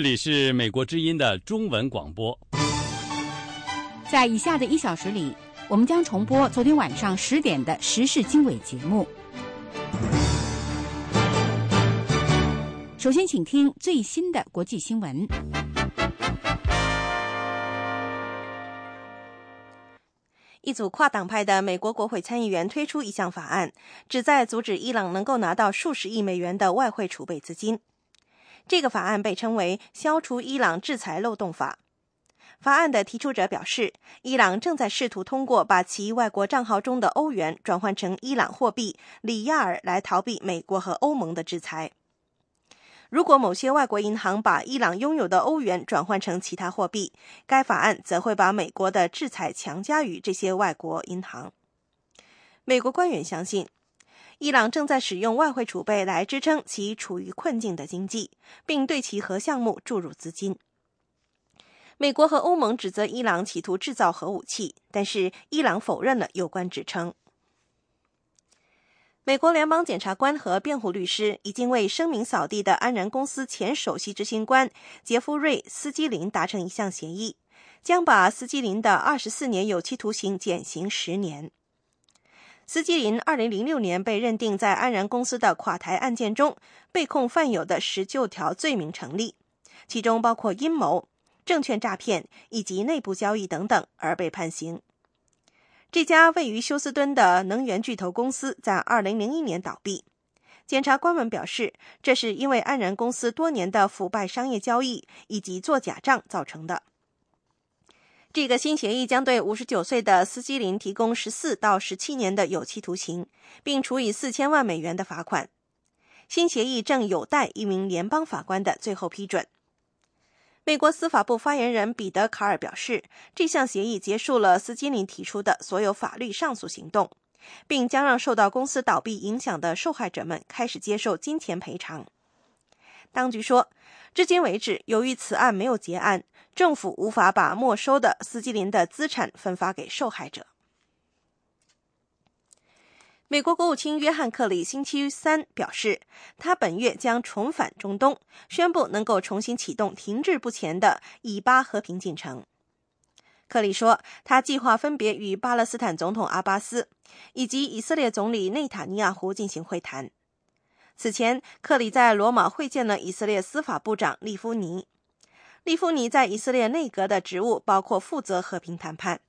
这里是美国之音的中文广播。在以下的一小时里，我们将重播昨天晚上十点的时事经纬节目。首先，请听最新的国际新闻。一组跨党派的美国国会参议员推出一项法案，旨在阻止伊朗能够拿到数十亿美元的外汇储备资金。这个法案被称为“消除伊朗制裁漏洞法”。法案的提出者表示，伊朗正在试图通过把其外国账号中的欧元转换成伊朗货币里亚尔来逃避美国和欧盟的制裁。如果某些外国银行把伊朗拥有的欧元转换成其他货币，该法案则会把美国的制裁强加于这些外国银行。美国官员相信。伊朗正在使用外汇储备来支撑其处于困境的经济，并对其核项目注入资金。美国和欧盟指责伊朗企图制造核武器，但是伊朗否认了有关指称。美国联邦检察官和辩护律师已经为声名扫地的安然公司前首席执行官杰夫瑞·斯基林达成一项协议，将把斯基林的二十四年有期徒刑减刑十年。斯基林2006年被认定在安然公司的垮台案件中被控犯有的十九条罪名成立，其中包括阴谋、证券诈骗以及内部交易等等，而被判刑。这家位于休斯敦的能源巨头公司在2001年倒闭，检察官们表示，这是因为安然公司多年的腐败商业交易以及做假账造成的。这个新协议将对五十九岁的斯基林提供十四到十七年的有期徒刑，并处以四千万美元的罚款。新协议正有待一名联邦法官的最后批准。美国司法部发言人彼得·卡尔表示，这项协议结束了斯基林提出的所有法律上诉行动，并将让受到公司倒闭影响的受害者们开始接受金钱赔偿。当局说，至今为止，由于此案没有结案。政府无法把没收的斯基林的资产分发给受害者。美国国务卿约翰·克里星期三表示，他本月将重返中东，宣布能够重新启动停滞不前的以巴和平进程。克里说，他计划分别与巴勒斯坦总统阿巴斯以及以色列总理内塔尼亚胡进行会谈。此前，克里在罗马会见了以色列司法部长利夫尼。利夫尼在以色列内阁的职务包括负责和平谈判。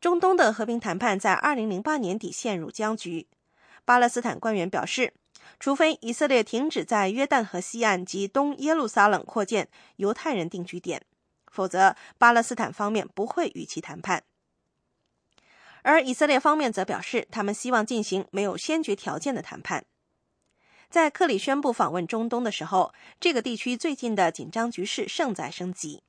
中东的和平谈判在2008年底陷入僵局。巴勒斯坦官员表示，除非以色列停止在约旦河西岸及东耶路撒冷扩建犹太人定居点，否则巴勒斯坦方面不会与其谈判。而以色列方面则表示，他们希望进行没有先决条件的谈判。在克里宣布访问中东的时候，这个地区最近的紧张局势正在升级。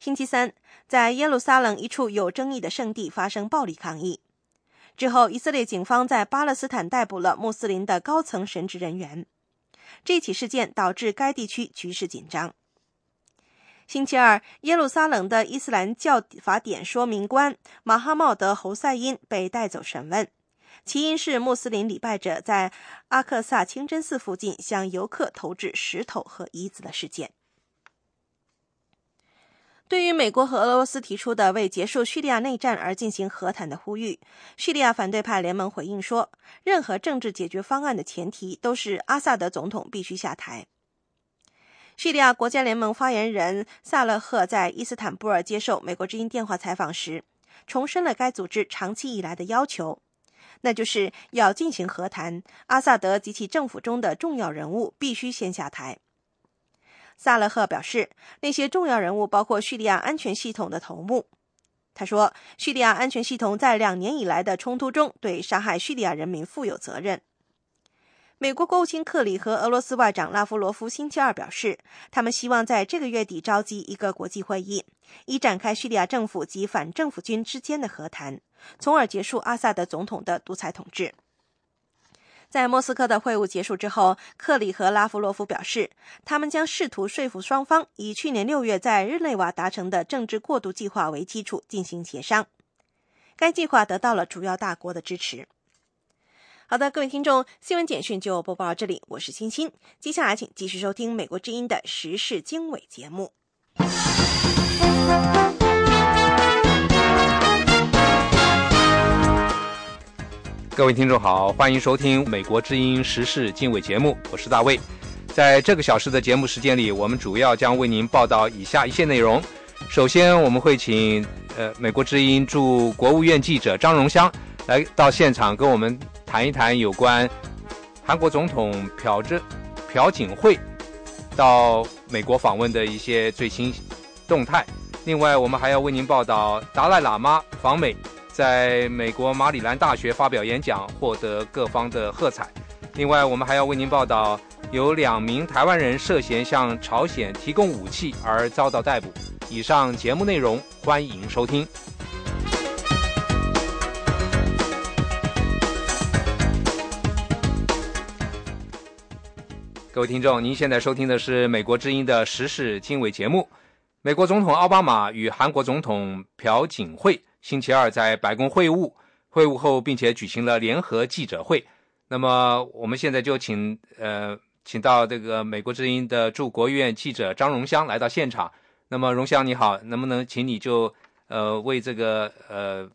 星期三，在耶路撒冷一处有争议的圣地发生暴力抗议之后，以色列警方在巴勒斯坦逮捕了穆斯林的高层神职人员。这起事件导致该地区局势紧张。星期二，耶路撒冷的伊斯兰教法典说明官马哈茂德·侯赛因被带走审问。起因是穆斯林礼拜者在阿克萨清真寺附近向游客投掷石头和椅子的事件。对于美国和俄罗斯提出的为结束叙利亚内战而进行和谈的呼吁，叙利亚反对派联盟回应说，任何政治解决方案的前提都是阿萨德总统必须下台。叙利亚国家联盟发言人萨勒赫在伊斯坦布尔接受美国之音电话采访时，重申了该组织长期以来的要求。那就是要进行和谈，阿萨德及其政府中的重要人物必须先下台。萨勒赫表示，那些重要人物包括叙利亚安全系统的头目。他说，叙利亚安全系统在两年以来的冲突中对杀害叙利亚人民负有责任。美国国务卿克里和俄罗斯外长拉夫罗夫星期二表示，他们希望在这个月底召集一个国际会议，以展开叙利亚政府及反政府军之间的和谈。从而结束阿萨德总统的独裁统治。在莫斯科的会晤结束之后，克里和拉夫罗夫表示，他们将试图说服双方以去年六月在日内瓦达成的政治过渡计划为基础进行协商。该计划得到了主要大国的支持。好的，各位听众，新闻简讯就播报到这里，我是欣欣。接下来请继续收听美国之音的时事经纬节目。各位听众好，欢迎收听美国之音时事经纬节目，我是大卫。在这个小时的节目时间里，我们主要将为您报道以下一些内容。首先，我们会请呃美国之音驻国务院记者张荣香来到现场跟我们谈一谈有关韩国总统朴正朴槿惠到美国访问的一些最新动态。另外，我们还要为您报道达赖喇嘛访美。在美国马里兰大学发表演讲，获得各方的喝彩。另外，我们还要为您报道，有两名台湾人涉嫌向朝鲜提供武器而遭到逮捕。以上节目内容，欢迎收听。各位听众，您现在收听的是美国之音的时事经纬节目。美国总统奥巴马与韩国总统朴槿惠。星期二在白宫会晤，会晤后并且举行了联合记者会。那么我们现在就请呃，请到这个美国之音的驻国务院记者张荣香来到现场。那么荣香你好，能不能请你就呃为这个呃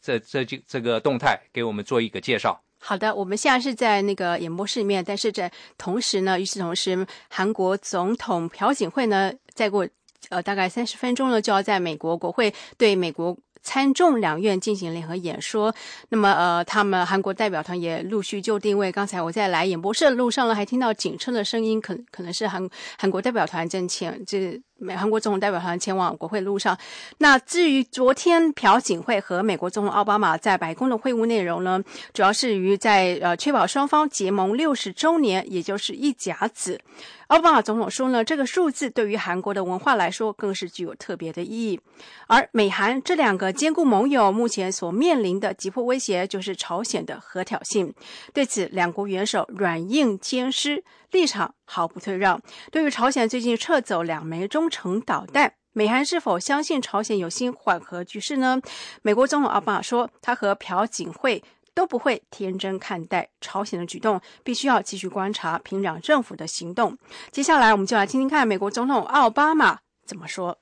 这这这这个动态给我们做一个介绍？好的，我们现在是在那个演播室里面，但是在同时呢，与此同时，韩国总统朴槿惠呢，再过呃大概三十分钟呢，就要在美国国会对美国。参众两院进行联合演说，那么呃，他们韩国代表团也陆续就定位。刚才我在来演播室的路上呢，还听到警车的声音，可可能是韩韩国代表团正前这。美韩国总统代表团前往国会路上。那至于昨天朴槿惠和美国总统奥巴马在白宫的会晤内容呢，主要是于在呃确保双方结盟六十周年，也就是一甲子。奥巴马总统说呢，这个数字对于韩国的文化来说更是具有特别的意义。而美韩这两个坚固盟友目前所面临的急迫威胁就是朝鲜的核挑衅。对此，两国元首软硬兼施。立场毫不退让。对于朝鲜最近撤走两枚中程导弹，美韩是否相信朝鲜有心缓和局势呢？美国总统奥巴马说，他和朴槿惠都不会天真看待朝鲜的举动，必须要继续观察平壤政府的行动。接下来，我们就来听听看美国总统奥巴马怎么说。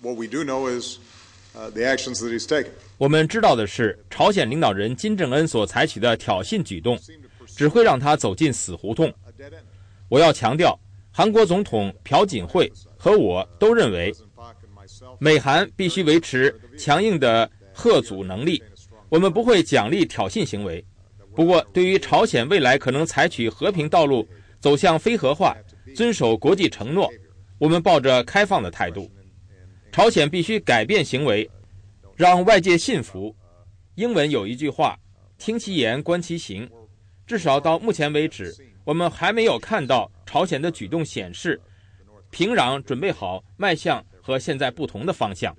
What we do know is the actions that he's taken. 我们知道的是，朝鲜领导人金正恩所采取的挑衅举动，只会让他走进死胡同。我要强调，韩国总统朴槿惠和我都认为，美韩必须维持强硬的贺阻能力。我们不会奖励挑衅行为。不过，对于朝鲜未来可能采取和平道路走向非核化、遵守国际承诺，我们抱着开放的态度。朝鲜必须改变行为，让外界信服。英文有一句话：“听其言，观其行。”至少到目前为止。我们还没有看到朝鲜的举动显示，平壤准备好迈向和现在不同的方向。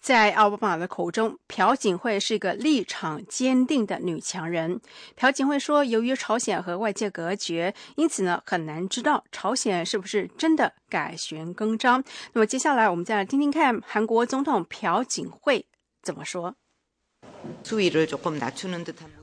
在奥巴马的口中，朴槿惠是一个立场坚定的女强人。朴槿惠说：“由于朝鲜和外界隔绝，因此呢，很难知道朝鲜是不是真的改弦更张。”那么接下来，我们再来听听看韩国总统朴槿惠怎么说。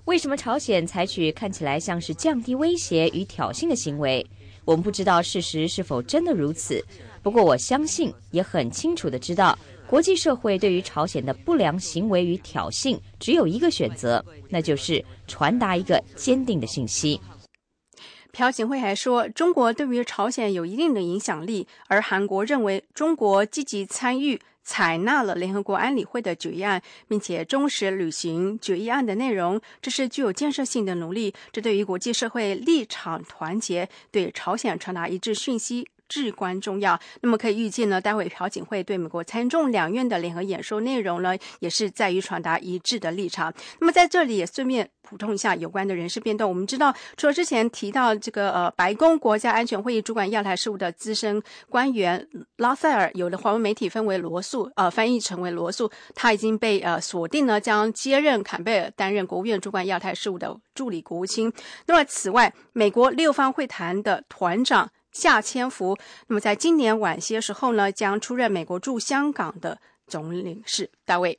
为什么朝鲜采取看起来像是降低威胁与挑衅的行为？我们不知道事实是否真的如此。不过我相信，也很清楚的知道，国际社会对于朝鲜的不良行为与挑衅只有一个选择，那就是传达一个坚定的信息。朴槿惠还说，中国对于朝鲜有一定的影响力，而韩国认为中国积极参与。采纳了联合国安理会的决议案，并且忠实履行决议案的内容，这是具有建设性的努力。这对于国际社会立场团结，对朝鲜传达一致讯息。至关重要。那么可以预见呢，待会朴槿惠对美国参众两院的联合演说内容呢，也是在于传达一致的立场。那么在这里也顺便补充一下有关的人事变动。我们知道，除了之前提到这个呃白宫国家安全会议主管亚太事务的资深官员拉塞尔，有的华文媒体分为罗素，呃翻译成为罗素，他已经被呃锁定呢，将接任坎贝尔担任国务院主管亚太事务的助理国务卿。那么此外，美国六方会谈的团长。夏千福，那么在今年晚些时候呢，将出任美国驻香港的总领事。大卫，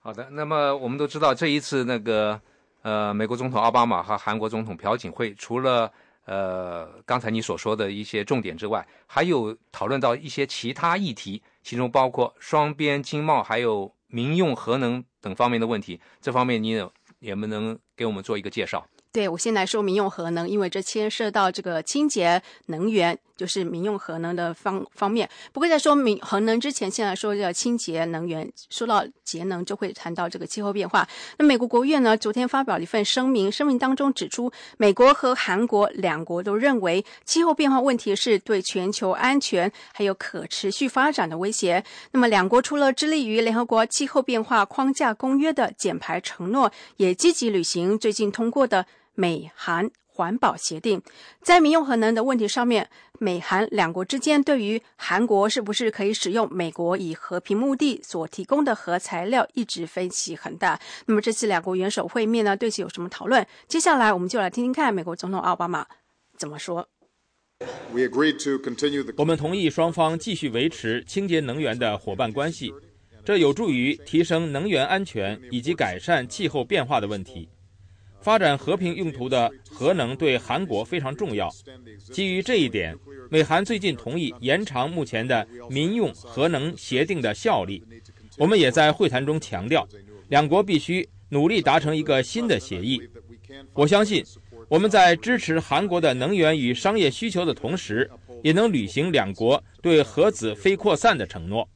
好的，那么我们都知道这一次那个呃，美国总统奥巴马和韩国总统朴槿惠除了呃刚才你所说的一些重点之外，还有讨论到一些其他议题，其中包括双边经贸还有民用核能等方面的问题。这方面你有能不能给我们做一个介绍？对我先来说民用核能，因为这牵涉到这个清洁能源，就是民用核能的方方面。不过在说民核能之前，先来说这个清洁能源。说到节能，就会谈到这个气候变化。那美国国务院呢，昨天发表了一份声明，声明当中指出，美国和韩国两国都认为气候变化问题是对全球安全还有可持续发展的威胁。那么两国除了致力于联合国气候变化框架公约的减排承诺，也积极履行最近通过的。美韩环保协定在民用核能的问题上面，美韩两国之间对于韩国是不是可以使用美国以和平目的所提供的核材料一直分歧很大。那么这次两国元首会面呢，对此有什么讨论？接下来我们就来听听看美国总统奥巴马怎么说。我们同意双方继续维持清洁能源的伙伴关系，这有助于提升能源安全以及改善气候变化的问题。发展和平用途的核能对韩国非常重要。基于这一点，美韩最近同意延长目前的民用核能协定的效力。我们也在会谈中强调，两国必须努力达成一个新的协议。我相信，我们在支持韩国的能源与商业需求的同时，也能履行两国对核子非扩散的承诺。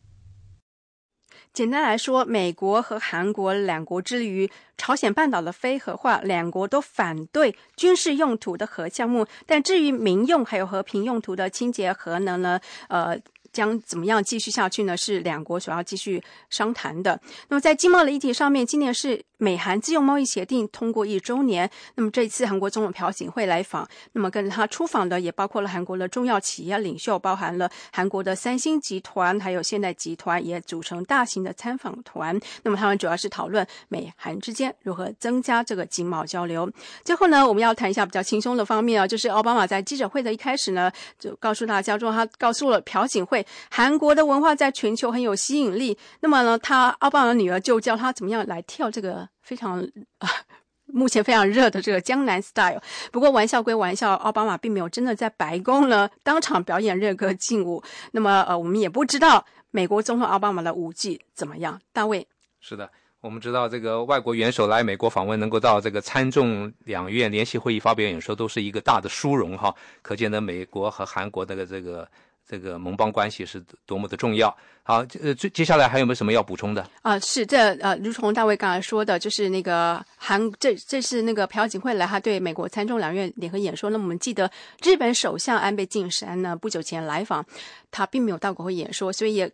简单来说，美国和韩国两国之于朝鲜半岛的非核化，两国都反对军事用途的核项目。但至于民用还有和平用途的清洁核能呢？呃。将怎么样继续下去呢？是两国所要继续商谈的。那么在经贸的议题上面，今年是美韩自由贸易协定通过一周年。那么这一次韩国总统朴槿惠来访，那么跟着他出访的也包括了韩国的重要企业领袖，包含了韩国的三星集团，还有现代集团，也组成大型的参访团。那么他们主要是讨论美韩之间如何增加这个经贸交流。最后呢，我们要谈一下比较轻松的方面啊，就是奥巴马在记者会的一开始呢，就告诉大家说，他告诉了朴槿惠。韩国的文化在全球很有吸引力。那么呢，他奥巴马的女儿就教他怎么样来跳这个非常啊，目前非常热的这个江南 style。不过玩笑归玩笑，奥巴马并没有真的在白宫呢当场表演热歌劲舞。那么呃，我们也不知道美国总统奥巴马的舞技怎么样。大卫，是的，我们知道这个外国元首来美国访问，能够到这个参众两院联席会议发表演说，都是一个大的殊荣哈。可见呢美国和韩国的这个。这个盟邦关系是多么的重要。好，呃，接接下来还有没有什么要补充的？啊，是这呃，如同大卫刚才说的，就是那个韩，这这是那个朴槿惠来，他对美国参众两院联合演说。那么我们记得，日本首相安倍晋三呢，不久前来访，他并没有到国会演说，所以也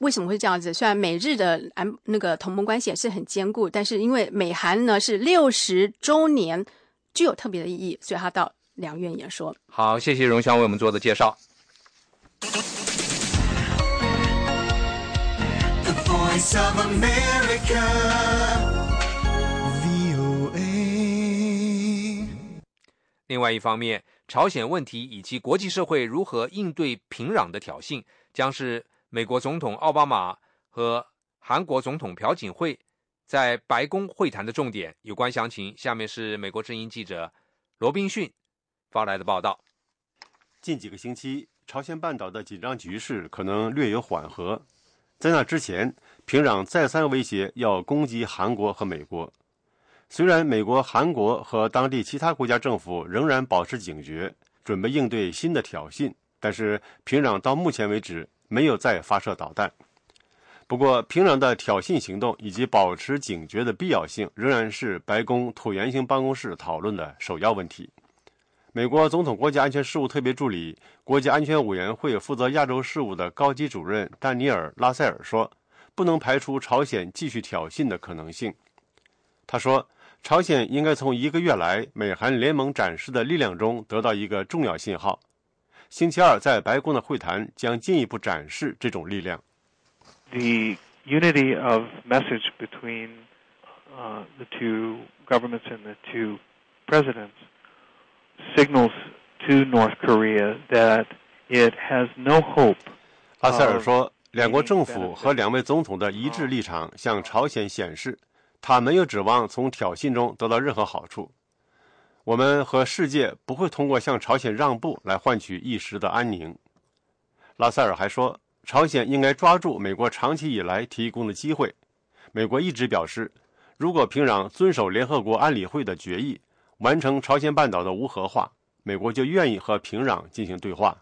为什么会这样子？虽然美日的安那个同盟关系也是很坚固，但是因为美韩呢是六十周年，具有特别的意义，所以他到两院演说。好，谢谢荣香为我们做的介绍。另外一方面，朝鲜问题以及国际社会如何应对平壤的挑衅，将是美国总统奥巴马和韩国总统朴槿惠在白宫会谈的重点。有关详情，下面是美国之音记者罗宾逊发来的报道。近几个星期。朝鲜半岛的紧张局势可能略有缓和，在那之前，平壤再三威胁要攻击韩国和美国。虽然美国、韩国和当地其他国家政府仍然保持警觉，准备应对新的挑衅，但是平壤到目前为止没有再发射导弹。不过，平壤的挑衅行动以及保持警觉的必要性，仍然是白宫椭圆形办公室讨论的首要问题。美国总统国家安全事务特别助理、国家安全委员会负责亚洲事务的高级主任丹尼尔·拉塞尔说：“不能排除朝鲜继续挑衅的可能性。”他说：“朝鲜应该从一个月来美韩联盟展示的力量中得到一个重要信号。星期二在白宫的会谈将进一步展示这种力量。” The unity of message between the two governments and the two presidents. Signals to North Korea that it has no hope. 阿塞尔说，两国政府和两位总统的一致立场向朝鲜显示，他没有指望从挑衅中得到任何好处。我们和世界不会通过向朝鲜让步来换取一时的安宁。拉塞尔还说，朝鲜应该抓住美国长期以来提供的机会。美国一直表示，如果平壤遵守联合国安理会的决议，完成朝鲜半岛的无核化，美国就愿意和平壤进行对话。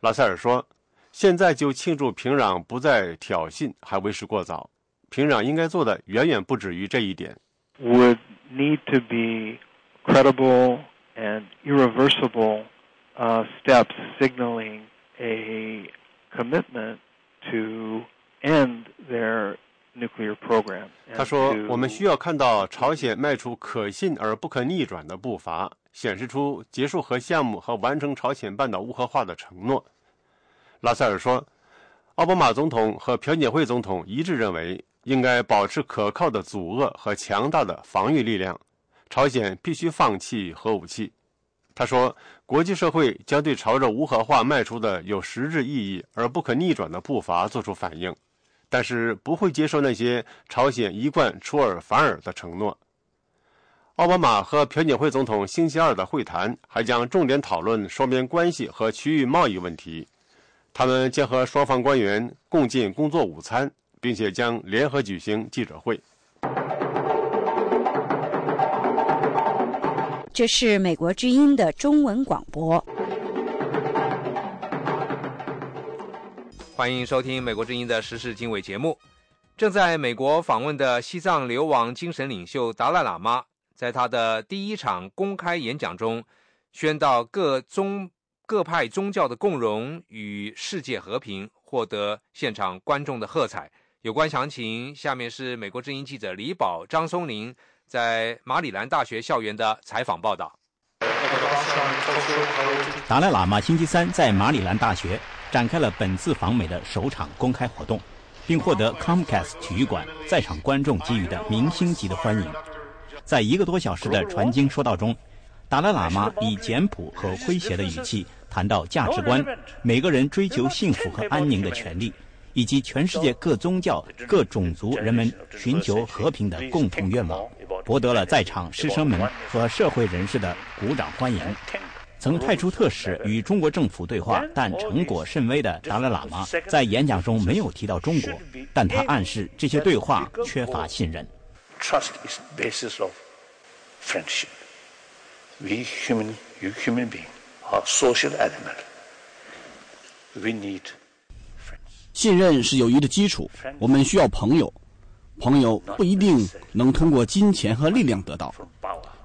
拉塞尔说，现在就庆祝平壤不再挑衅还为时过早。平壤应该做的远远不止于这一点。Would need to be credible and irreversible uh, steps signaling a commitment to end their nuclear program. 他说：“我们需要看到朝鲜迈出可信而不可逆转的步伐，显示出结束核项目和完成朝鲜半岛无核化的承诺。”拉塞尔说：“奥巴马总统和朴槿惠总统一致认为。”应该保持可靠的阻遏和强大的防御力量。朝鲜必须放弃核武器。他说：“国际社会将对朝着无核化迈出的有实质意义而不可逆转的步伐作出反应，但是不会接受那些朝鲜一贯出尔反尔的承诺。”奥巴马和朴槿惠总统星期二的会谈还将重点讨论双边关系和区域贸易问题。他们将和双方官员共进工作午餐。并且将联合举行记者会。这是美国之音的中文广播。欢迎收听美国之音的时事经纬节目。正在美国访问的西藏流亡精神领袖达赖喇嘛，在他的第一场公开演讲中，宣告各宗各派宗教的共荣与世界和平，获得现场观众的喝彩。有关详情，下面是美国之音记者李宝、张松林在马里兰大学校园的采访报道。达赖喇嘛星期三在马里兰大学展开了本次访美的首场公开活动，并获得 Comcast 体育馆在场观众给予的明星级的欢迎。在一个多小时的传经说道中，达赖喇嘛以简朴和诙谐的语气谈到价值观、每个人追求幸福和安宁的权利。以及全世界各宗教、各种族人们寻求和平的共同愿望，博得了在场师生们和社会人士的鼓掌欢迎。曾派出特使与中国政府对话但成果甚微的达赖喇嘛，在演讲中没有提到中国，但他暗示这些对话缺乏信任。Trust is basis of friendship. We human, you human being, are social element. We need. 信任是友谊的基础，我们需要朋友。朋友不一定能通过金钱和力量得到，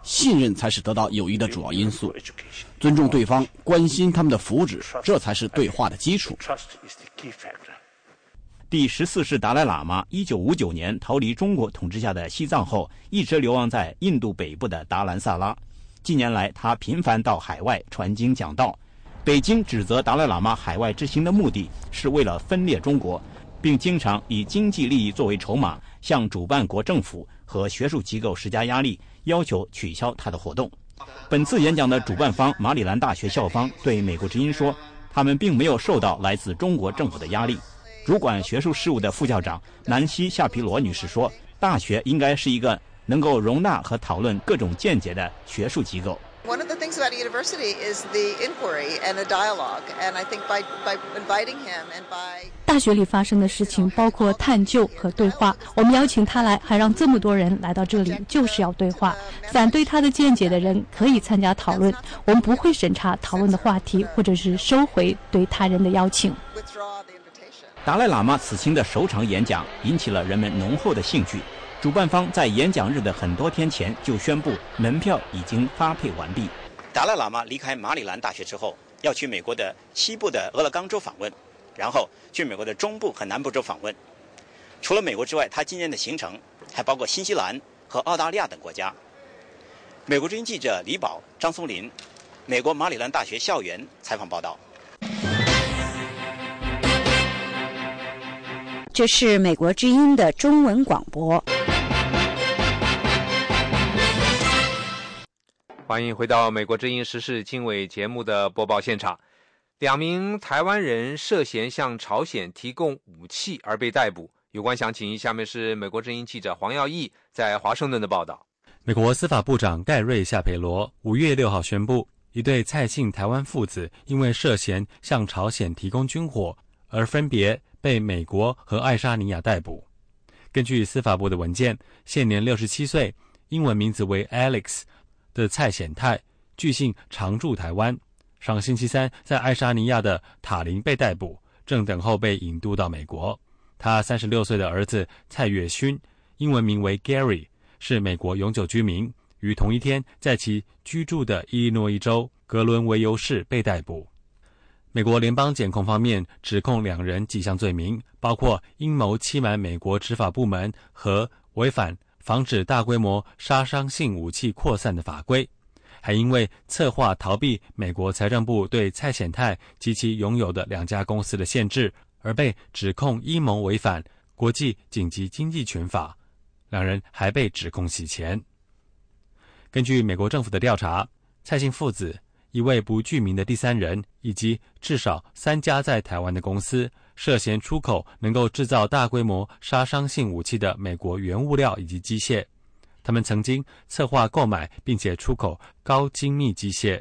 信任才是得到友谊的主要因素。尊重对方，关心他们的福祉，这才是对话的基础。第十四世达赖喇嘛一九五九年逃离中国统治下的西藏后，一直流亡在印度北部的达兰萨拉。近年来，他频繁到海外传经讲道。北京指责达赖喇嘛海外之行的目的是为了分裂中国，并经常以经济利益作为筹码，向主办国政府和学术机构施加压力，要求取消他的活动。本次演讲的主办方马里兰大学校方对美国之音说，他们并没有受到来自中国政府的压力。主管学术事务的副校长南希·夏皮罗女士说，大学应该是一个能够容纳和讨论各种见解的学术机构。One of the things about a university is the inquiry and the dialogue, and I think by by inviting him and by 大学里发生的事情包括探究和对话。我们邀请他来，还让这么多人来到这里，就是要对话。反对他的见解的人可以参加讨论，我们不会审查讨论的话题，或者是收回对他人的邀请。达赖喇嘛此行的首场演讲引起了人们浓厚的兴趣。主办方在演讲日的很多天前就宣布，门票已经发配完毕。达赖喇嘛离开马里兰大学之后，要去美国的西部的俄勒冈州访问，然后去美国的中部和南部州访问。除了美国之外，他今年的行程还包括新西兰和澳大利亚等国家。美国之音记者李宝、张松林，美国马里兰大学校园采访报道。这是美国之音的中文广播。欢迎回到美国之音时事经纬节目的播报现场。两名台湾人涉嫌向朝鲜提供武器而被逮捕，有关详情，下面是美国之音记者黄耀义在华盛顿的报道。美国司法部长盖瑞·夏佩罗五月六号宣布，一对蔡姓台湾父子因为涉嫌向朝鲜提供军火，而分别被美国和爱沙尼亚逮捕。根据司法部的文件，现年六十七岁、英文名字为 Alex 的蔡显泰，据信常驻台湾。上星期三在爱沙尼亚的塔林被逮捕，正等候被引渡到美国。他三十六岁的儿子蔡月勋，英文名为 Gary。是美国永久居民，于同一天在其居住的伊利诺伊州格伦维尤市被逮捕。美国联邦检控方面指控两人几项罪名，包括阴谋欺瞒美国执法部门和违反防止大规模杀伤性武器扩散的法规，还因为策划逃避美国财政部对蔡显泰及其拥有的两家公司的限制，而被指控阴谋违反国际紧急经济权法。两人还被指控洗钱。根据美国政府的调查，蔡姓父子、一位不具名的第三人以及至少三家在台湾的公司，涉嫌出口能够制造大规模杀伤性武器的美国原物料以及机械。他们曾经策划购买并且出口高精密机械。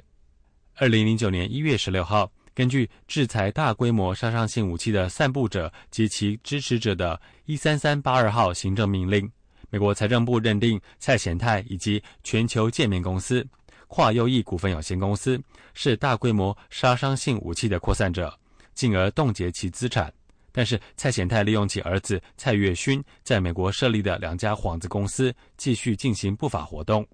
二零零九年一月十六号，根据制裁大规模杀伤性武器的散布者及其支持者的一三三八二号行政命令。美国财政部认定蔡显泰以及全球界面公司、跨优异股份有限公司是大规模杀伤性武器的扩散者，进而冻结其资产。但是蔡显泰利用其儿子蔡月勋在美国设立的两家幌子公司继续进行不法活动。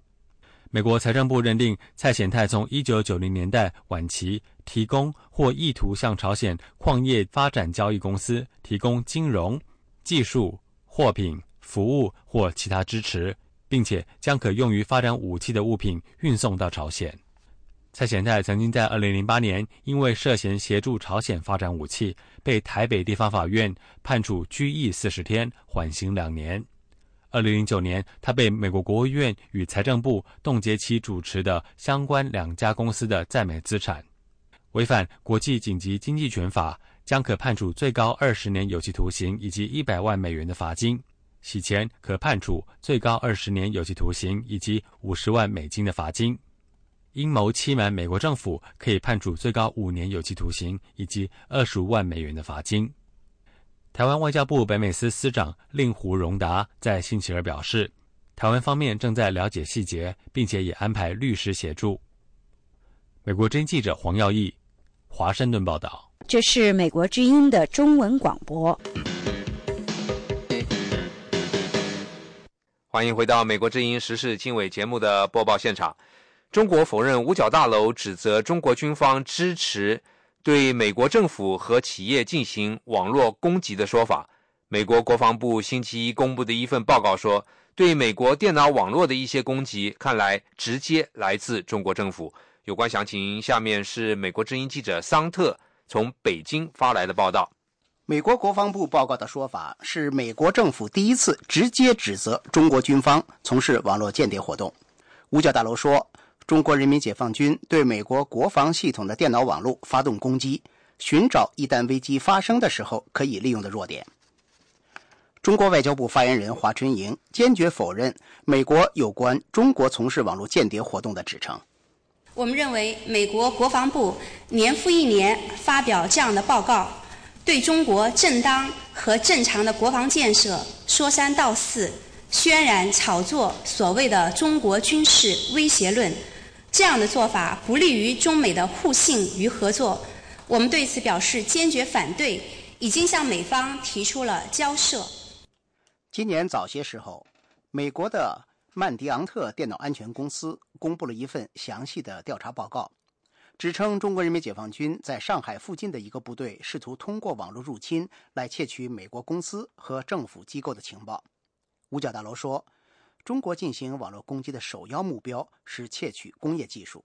美国财政部认定蔡显泰从1990年代晚期提供或意图向朝鲜矿业发展交易公司提供金融、技术、货品。服务或其他支持，并且将可用于发展武器的物品运送到朝鲜。蔡显泰曾经在2008年因为涉嫌协助朝鲜发展武器，被台北地方法院判处拘役四十天，缓刑两年。2009年，他被美国国务院与财政部冻结其主持的相关两家公司的在美资产，违反国际紧急经济权法，将可判处最高二十年有期徒刑以及一百万美元的罚金。洗钱可判处最高二十年有期徒刑以及五十万美金的罚金；阴谋欺瞒美国政府可以判处最高五年有期徒刑以及二十五万美元的罚金。台湾外交部北美司司长令狐荣达在星期二表示，台湾方面正在了解细节，并且也安排律师协助。美国真记者黄耀义，华盛顿报道。这是美国之音的中文广播。欢迎回到《美国之音时事经纬》节目的播报现场。中国否认五角大楼指责中国军方支持对美国政府和企业进行网络攻击的说法。美国国防部星期一公布的一份报告说，对美国电脑网络的一些攻击看来直接来自中国政府。有关详情，下面是美国之音记者桑特从北京发来的报道。美国国防部报告的说法是，美国政府第一次直接指责中国军方从事网络间谍活动。五角大楼说，中国人民解放军对美国国防系统的电脑网络发动攻击，寻找一旦危机发生的时候可以利用的弱点。中国外交部发言人华春莹坚决否认美国有关中国从事网络间谍活动的指称。我们认为，美国国防部年复一年发表这样的报告。对中国正当和正常的国防建设说三道四，渲染炒作所谓的中国军事威胁论，这样的做法不利于中美的互信与合作。我们对此表示坚决反对，已经向美方提出了交涉。今年早些时候，美国的曼迪昂特电脑安全公司公布了一份详细的调查报告。指称中国人民解放军在上海附近的一个部队试图通过网络入侵来窃取美国公司和政府机构的情报。五角大楼说，中国进行网络攻击的首要目标是窃取工业技术。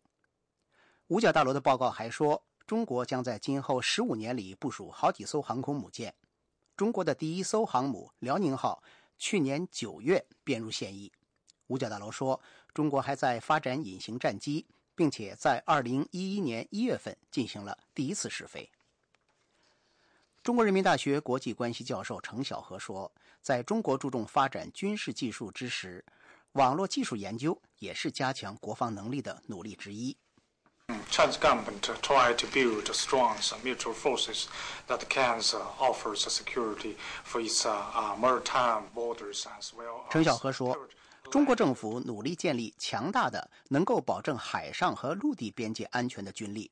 五角大楼的报告还说，中国将在今后十五年里部署好几艘航空母舰。中国的第一艘航母“辽宁号”去年九月编入现役。五角大楼说，中国还在发展隐形战机。并且在二零一一年一月份进行了第一次试飞。中国人民大学国际关系教授程晓和说，在中国注重发展军事技术之时，网络技术研究也是加强国防能力的努力之一。Chinese government try to build strong mutual forces that can offer security for its maritime borders as well. 程晓和说，中国政府努力建立强大的、能够保证海上和陆地边界安全的军力。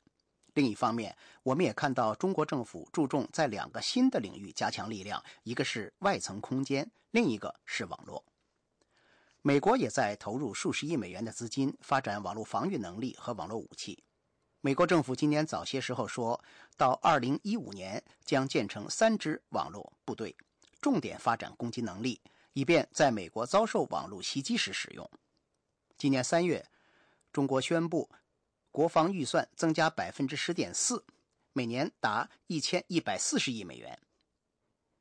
另一方面，我们也看到中国政府注重在两个新的领域加强力量，一个是外层空间，另一个是网络。美国也在投入数十亿美元的资金发展网络防御能力和网络武器。美国政府今年早些时候说到，二零一五年将建成三支网络部队，重点发展攻击能力，以便在美国遭受网络袭击时使用。今年三月，中国宣布国防预算增加百分之十点四，每年达一千一百四十亿美元。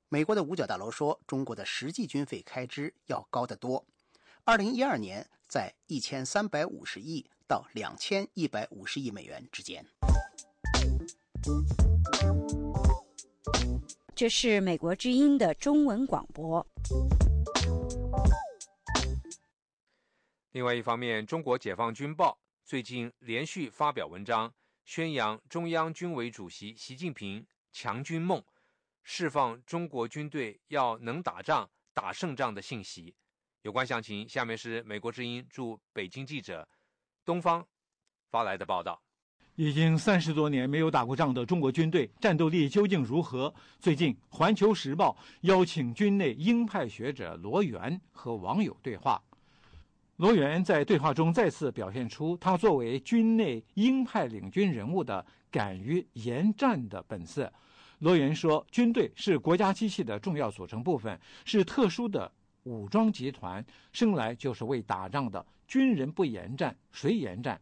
美国的五角大楼说，中国的实际军费开支要高得多。二零一二年在一千三百五十亿到两千一百五十亿美元之间。这是美国之音的中文广播。另外一方面，《中国解放军报》最近连续发表文章，宣扬中央军委主席习近平强军梦，释放中国军队要能打仗、打胜仗的信息。有关详情，下面是美国之音驻北京记者东方发来的报道。已经三十多年没有打过仗的中国军队战斗力究竟如何？最近，《环球时报》邀请军内鹰派学者罗源和网友对话。罗源在对话中再次表现出他作为军内鹰派领军人物的敢于言战的本色。罗源说：“军队是国家机器的重要组成部分，是特殊的。”武装集团生来就是为打仗的，军人不言战，谁言战？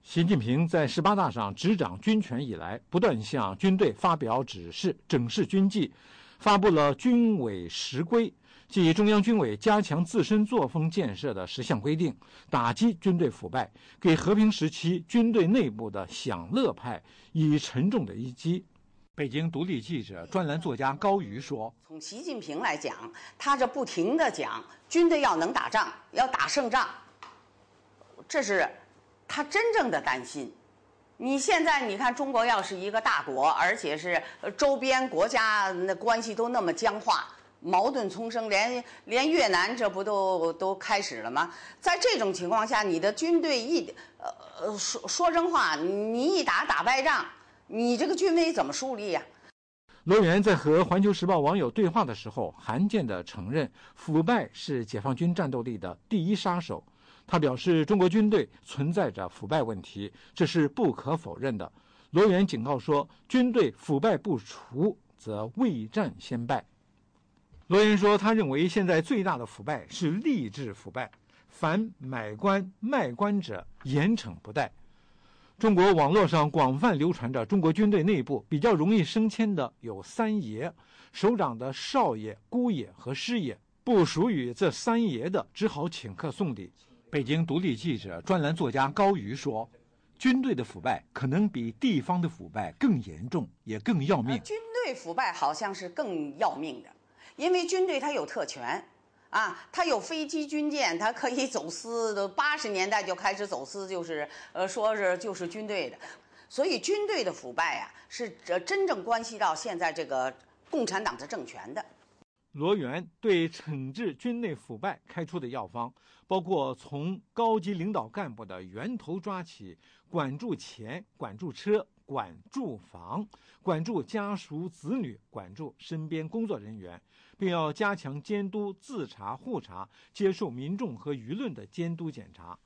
习近平在十八大上执掌军权以来，不断向军队发表指示，整治军纪，发布了军委十规，即中央军委加强自身作风建设的十项规定，打击军队腐败，给和平时期军队内部的享乐派以沉重的一击。北京独立记者、专栏作家高瑜说：“从习近平来讲，他这不停的讲军队要能打仗，要打胜仗，这是他真正的担心。你现在你看，中国要是一个大国，而且是周边国家那关系都那么僵化，矛盾丛生，连连越南这不都都开始了吗？在这种情况下，你的军队一呃呃说说真话，你一打打败仗。”你这个军威怎么树立呀？罗源在和《环球时报》网友对话的时候，罕见地承认腐败是解放军战斗力的第一杀手。他表示，中国军队存在着腐败问题，这是不可否认的。罗源警告说，军队腐败不除，则未战先败。罗源说，他认为现在最大的腐败是吏治腐败，凡买官卖官者，严惩不贷。中国网络上广泛流传着中国军队内部比较容易升迁的有三爷，首长的少爷、姑爷和师爷，不属于这三爷的只好请客送礼。北京独立记者、专栏作家高瑜说：“军队的腐败可能比地方的腐败更严重，也更要命。军队腐败好像是更要命的，因为军队它有特权。”啊，它有飞机军舰，它可以走私。都八十年代就开始走私，就是呃，说是就是军队的，所以军队的腐败啊，是这真正关系到现在这个共产党的政权的。罗源对惩治军内腐败开出的药方，包括从高级领导干部的源头抓起，管住钱，管住车。管住房，管住家属子女，管住身边工作人员，并要加强监督、自查、互查，接受民众和舆论的监督检查。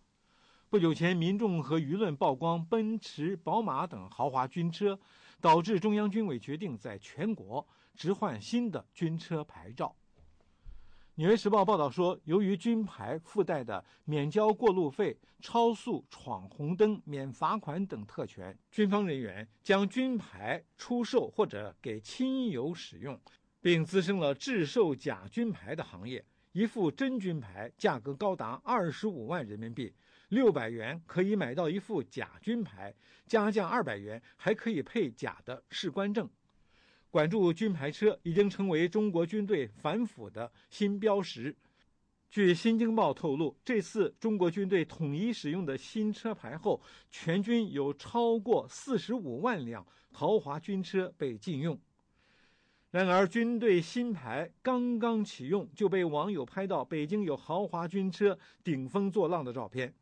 不久前，民众和舆论曝光奔驰、宝马等豪华军车，导致中央军委决定在全国置换新的军车牌照。《纽约时报》报道说，由于军牌附带的免交过路费、超速、闯红灯、免罚款等特权，军方人员将军牌出售或者给亲友使用，并滋生了制售假军牌的行业。一副真军牌价格高达二十五万人民币，六百元可以买到一副假军牌，加价二百元还可以配假的士官证。管住军牌车已经成为中国军队反腐的新标识。据《新京报》透露，这次中国军队统一使用的新车牌后，全军有超过四十五万辆豪华军车被禁用。然而，军队新牌刚刚启用，就被网友拍到北京有豪华军车顶风作浪的照片。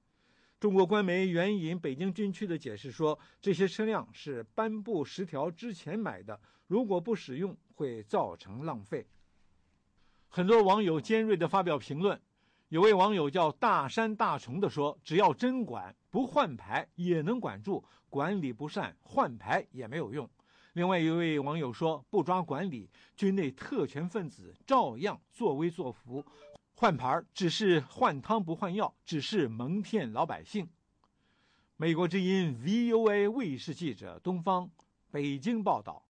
中国官媒援引北京军区的解释说，这些车辆是颁布十条之前买的，如果不使用会造成浪费。很多网友尖锐地发表评论，有位网友叫大山大虫的说：“只要真管，不换牌也能管住；管理不善，换牌也没有用。”另外一位网友说：“不抓管理，军内特权分子照样作威作福。”换牌只是换汤不换药，只是蒙骗老百姓。美国之音 VOA 卫视记者东方北京报道。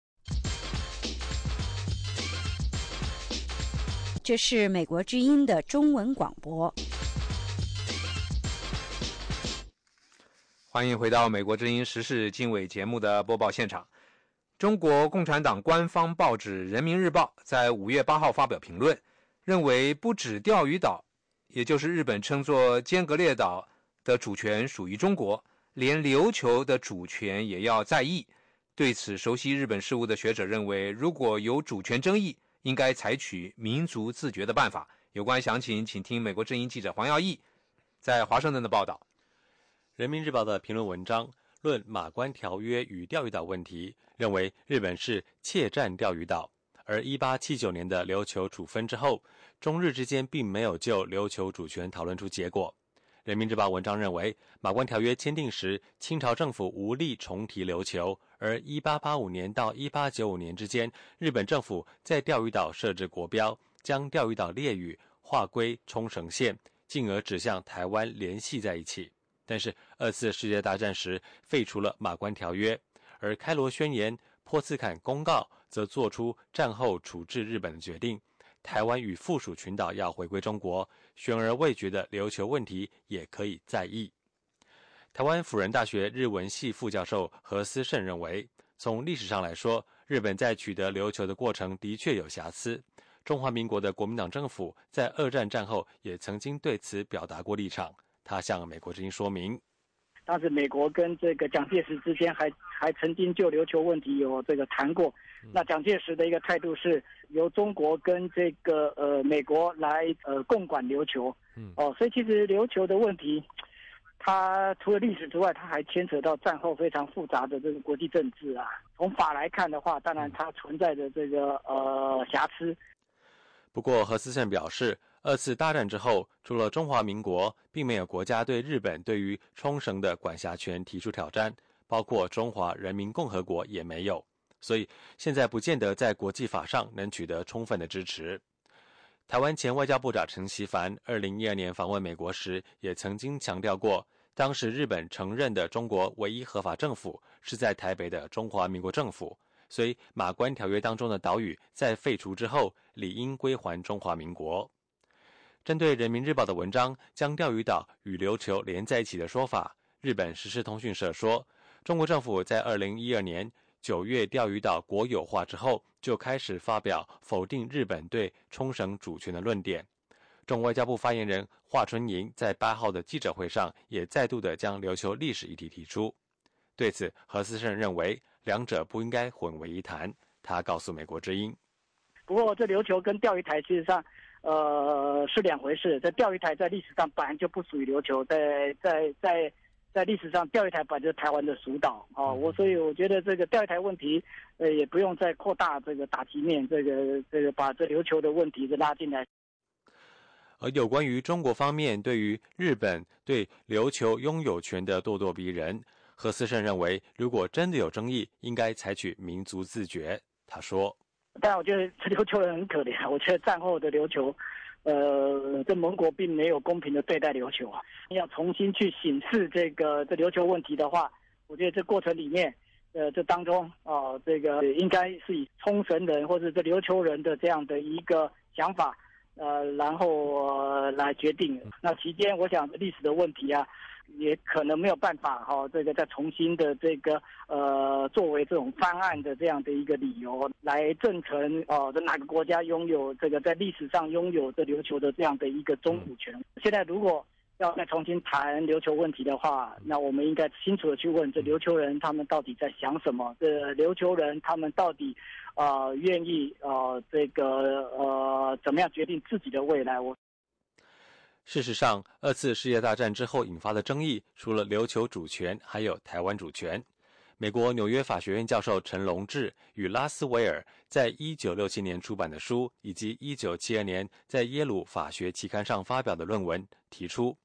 这是美国之音的中文广播。欢迎回到美国之音时事经纬节目的播报现场。中国共产党官方报纸《人民日报》在五月八号发表评论。认为不止钓鱼岛，也就是日本称作尖阁列岛的主权属于中国，连琉球的主权也要在意。对此，熟悉日本事务的学者认为，如果有主权争议，应该采取民族自决的办法。有关详情，请听美国之音记者黄耀义在华盛顿的报道。《人民日报》的评论文章论《马关条约》与钓鱼岛问题，认为日本是窃占钓鱼岛。而一八七九年的琉球处分之后，中日之间并没有就琉球主权讨论出结果。人民日报文章认为，马关条约签订时，清朝政府无力重提琉球；而一八八五年到一八九五年之间，日本政府在钓鱼岛设置国标，将钓鱼岛列屿划归冲绳县，进而指向台湾联系在一起。但是二次世界大战时废除了马关条约，而开罗宣言、波茨坎公告。则做出战后处置日本的决定，台湾与附属群岛要回归中国，悬而未决的琉球问题也可以在意。台湾辅仁大学日文系副教授何思胜认为，从历史上来说，日本在取得琉球的过程的确有瑕疵。中华民国的国民党政府在二战战后也曾经对此表达过立场。他向美国之音说明。当时美国跟这个蒋介石之间还还曾经就琉球问题有这个谈过，那蒋介石的一个态度是由中国跟这个呃美国来呃共管琉球，嗯哦，所以其实琉球的问题，它除了历史之外，它还牵扯到战后非常复杂的这个国际政治啊。从法来看的话，当然它存在着这个呃瑕疵。不过何思胜表示。二次大战之后，除了中华民国，并没有国家对日本对于冲绳的管辖权提出挑战，包括中华人民共和国也没有，所以现在不见得在国际法上能取得充分的支持。台湾前外交部长陈其凡二零一二年访问美国时，也曾经强调过，当时日本承认的中国唯一合法政府是在台北的中华民国政府，所以马关条约当中的岛屿在废除之后，理应归还中华民国。针对《人民日报》的文章将钓鱼岛与琉球连在一起的说法，日本时事通讯社说，中国政府在二零一二年九月钓鱼岛国有化之后，就开始发表否定日本对冲绳主权的论点。中外交部发言人华春莹在八号的记者会上也再度的将琉球历史议题提出。对此，何思胜认为两者不应该混为一谈。他告诉美国之音：“不过这琉球跟钓鱼台事实上。”呃，是两回事。在钓鱼台在历史上本来就不属于琉球，在在在在历史上钓鱼台本来就是台湾的属岛啊。我所以我觉得这个钓鱼台问题，呃，也不用再扩大这个打击面，这个这个把这琉球的问题再拉进来。而有关于中国方面对于日本对琉球拥有权的咄咄逼人，何思胜认为，如果真的有争议，应该采取民族自决。他说。但我觉得这琉球人很可怜！我觉得战后的琉球，呃，这盟国并没有公平的对待琉球啊。要重新去审视这个这琉球问题的话，我觉得这过程里面，呃，这当中啊，这个应该是以冲绳人或者这琉球人的这样的一个想法，呃，然后来决定。那期间，我想历史的问题啊，也可能没有办法哈，这个再重新的这个呃作为这种方案的这样的一个理由来证成哦，这哪个国家拥有这个在历史上拥有这琉球的这样的一个中主权？现在如果要再重新谈琉球问题的话，那我们应该清楚的去问这琉球人他们到底在想什么？这琉球人他们到底呃愿意呃这个呃怎么样决定自己的未来？我事实上，二次世界大战之后引发的争议，除了琉球主权，还有台湾主权。美国纽约法学院教授陈龙志与拉斯维尔在一九六七年出版的书，以及一九七二年在耶鲁法学期刊上发表的论文提出。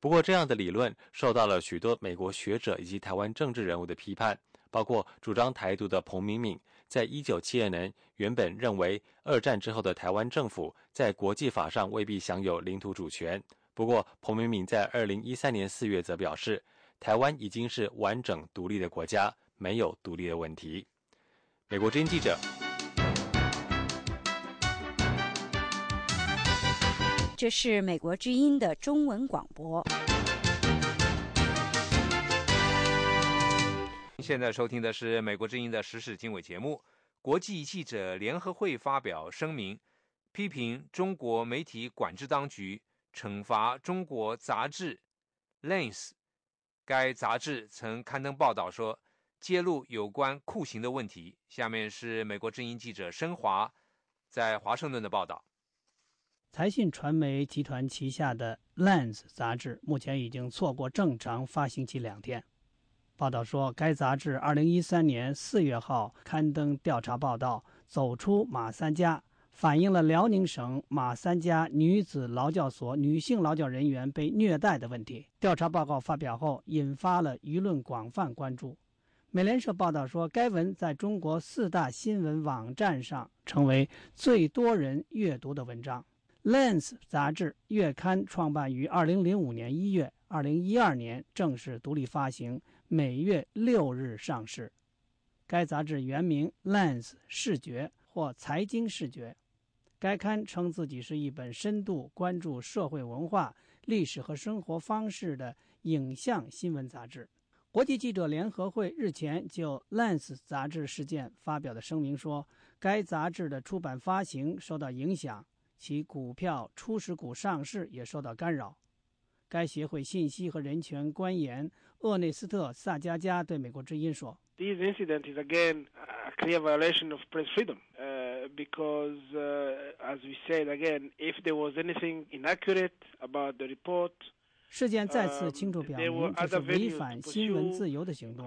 不过，这样的理论受到了许多美国学者以及台湾政治人物的批判，包括主张台独的彭明敏，在一九七二年原本认为二战之后的台湾政府在国际法上未必享有领土主权。不过，彭明敏在二零一三年四月则表示，台湾已经是完整独立的国家，没有独立的问题。美国《之音记者》。这是美国之音的中文广播。现在收听的是美国之音的时事经纬节目。国际记者联合会发表声明，批评中国媒体管制当局惩罚中国杂志《Lens》。该杂志曾刊登报道说，揭露有关酷刑的问题。下面是美国之音记者申华在华盛顿的报道。财信传媒集团旗下的《Lens》杂志目前已经错过正常发行期两天。报道说，该杂志2013年4月号刊登调查报道，走出马三家，反映了辽宁省马三家女子劳教所女性劳教人员被虐待的问题。调查报告发表后，引发了舆论广泛关注。美联社报道说，该文在中国四大新闻网站上成为最多人阅读的文章。《Lens》杂志月刊创办于2005年1月，2012年正式独立发行，每月六日上市。该杂志原名《Lens 视觉》或《财经视觉》。该刊称自己是一本深度关注社会文化、历史和生活方式的影像新闻杂志。国际记者联合会日前就《Lens》杂志事件发表的声明说，该杂志的出版发行受到影响。其股票初始股上市也受到干扰。该协会信息和人权官员厄内斯特·萨加加对美国之音说：“This incident is again a clear violation of press freedom, because, as we said again, if there was anything inaccurate about the report.” 事件再次清楚表明，这是违反新闻自由的行动。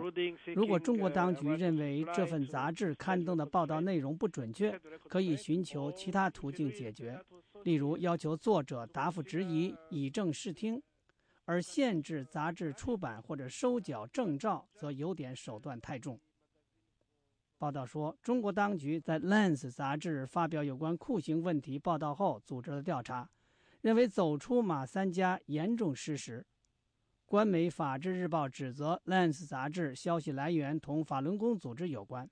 如果中国当局认为这份杂志刊登的报道内容不准确，可以寻求其他途径解决，例如要求作者答复质疑，以正视听。而限制杂志出版或者收缴证照，则有点手段太重。报道说，中国当局在《Lens》杂志发表有关酷刑问题报道后，组织了调查。认为走出马三家严重失实。官媒《法制日报》指责《Lens》杂志消息来源同法轮功组织有关。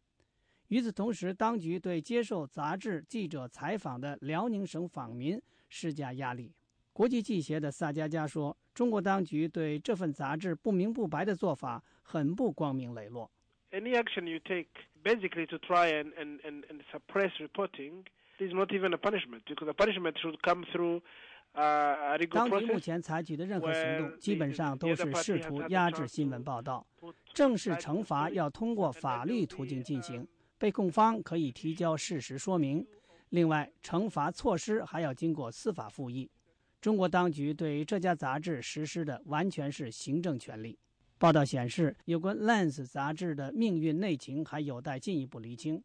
与此同时，当局对接受杂志记者采访的辽宁省访民施加压力。国际记协的萨加加说：“中国当局对这份杂志不明不白的做法很不光明磊落。” Any action you take, basically to try and and and and suppress reporting, is not even a punishment because the punishment should come through. 当局目前采取的任何行动，基本上都是试图压制新闻报道。正式惩罚要通过法律途径进行，被控方可以提交事实说明。另外，惩罚措施还要经过司法复议。中国当局对这家杂志实施的完全是行政权力。报道显示，有关《Lens》杂志的命运内情还有待进一步厘清。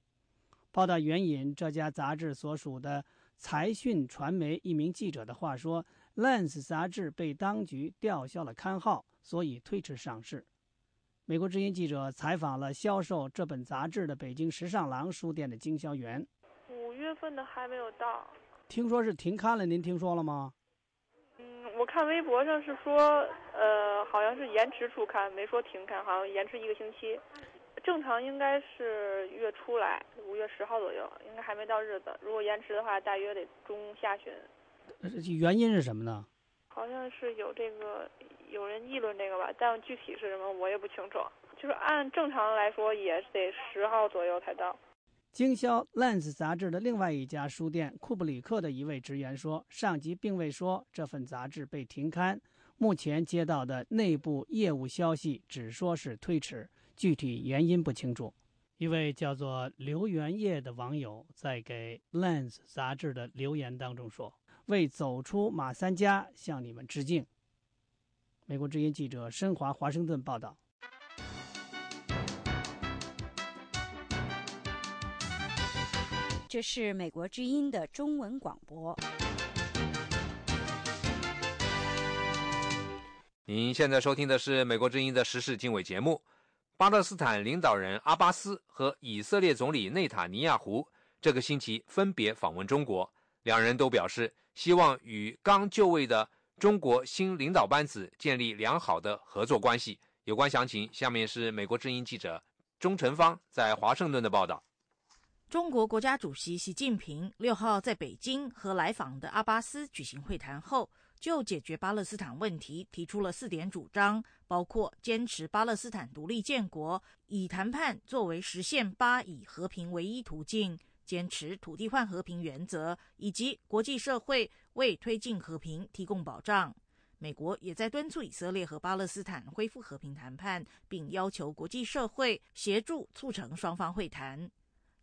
报道援引这家杂志所属的。财讯传媒一名记者的话说：“《Lens》杂志被当局吊销了刊号，所以推迟上市。”美国之音记者采访了销售这本杂志的北京时尚廊书店的经销员。五月份的还没有到，听说是停刊了，您听说了吗？嗯，我看微博上是说，呃，好像是延迟出刊，没说停刊，好像延迟一个星期。正常应该是月初来，五月十号左右，应该还没到日子。如果延迟的话，大约得中下旬。原因是什么呢？好像是有这个有人议论这个吧，但具体是什么我也不清楚。就是按正常来说，也得十号左右才到。经销《Lens》杂志的另外一家书店库布里克的一位职员说，上级并未说这份杂志被停刊。目前接到的内部业务消息只说是推迟，具体原因不清楚。一位叫做刘元业的网友在给《Lens》杂志的留言当中说：“为走出马三家向你们致敬。”美国之音记者申华华盛顿报道。这是美国之音的中文广播。您现在收听的是美国之音的时事经纬节目。巴勒斯坦领导人阿巴斯和以色列总理内塔尼亚胡这个星期分别访问中国，两人都表示希望与刚就位的中国新领导班子建立良好的合作关系。有关详情，下面是美国之音记者钟成芳在华盛顿的报道。中国国家主席习近平六号在北京和来访的阿巴斯举行会谈后，就解决巴勒斯坦问题提出了四点主张，包括坚持巴勒斯坦独立建国，以谈判作为实现巴以和平唯一途径，坚持土地换和平原则，以及国际社会为推进和平提供保障。美国也在敦促以色列和巴勒斯坦恢复和平谈判，并要求国际社会协助促成双方会谈。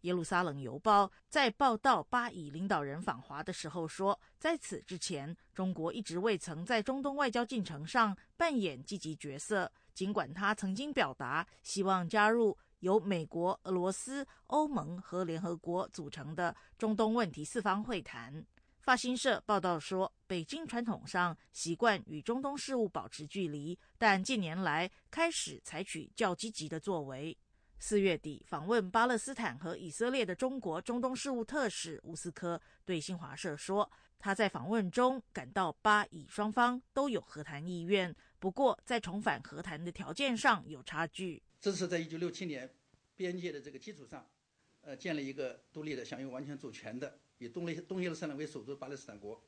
耶路撒冷邮报在报道巴以领导人访华的时候说，在此之前，中国一直未曾在中东外交进程上扮演积极角色。尽管他曾经表达希望加入由美国、俄罗斯、欧盟和联合国组成的中东问题四方会谈。法新社报道说，北京传统上习惯与中东事务保持距离，但近年来开始采取较积极的作为。四月底访问巴勒斯坦和以色列的中国中东事务特使乌斯科对新华社说，他在访问中感到巴以双方都有和谈意愿，不过在重返和谈的条件上有差距。这是在一九六七年边界的这个基础上，呃，建立一个独立的、享有完全主权的、以东耶东耶路撒冷为首都的巴勒斯坦国，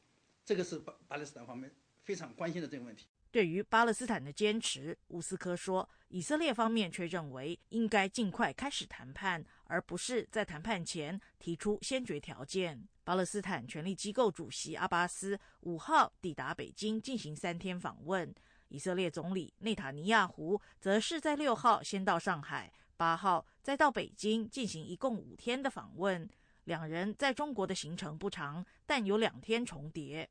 这个是巴巴勒斯坦方面非常关心的这个问题。对于巴勒斯坦的坚持，乌斯科说，以色列方面却认为应该尽快开始谈判，而不是在谈判前提出先决条件。巴勒斯坦权力机构主席阿巴斯五号抵达北京进行三天访问，以色列总理内塔尼亚胡则是在六号先到上海，八号再到北京进行一共五天的访问。两人在中国的行程不长，但有两天重叠。